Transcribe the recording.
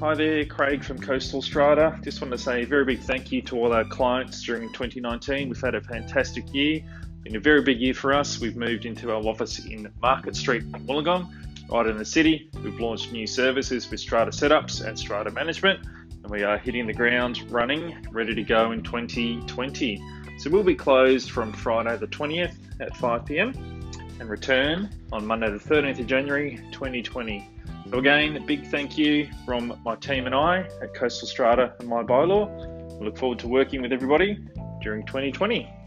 Hi there, Craig from Coastal Strata. Just want to say a very big thank you to all our clients during 2019. We've had a fantastic year, been a very big year for us. We've moved into our office in Market Street, Wollongong, right in the city. We've launched new services with Strata Setups and Strata Management, and we are hitting the ground running, ready to go in 2020. So we'll be closed from Friday the 20th at 5 pm and return on Monday the 13th of January 2020. So again, a big thank you from my team and I at Coastal Strata and My Bylaw. We look forward to working with everybody during 2020.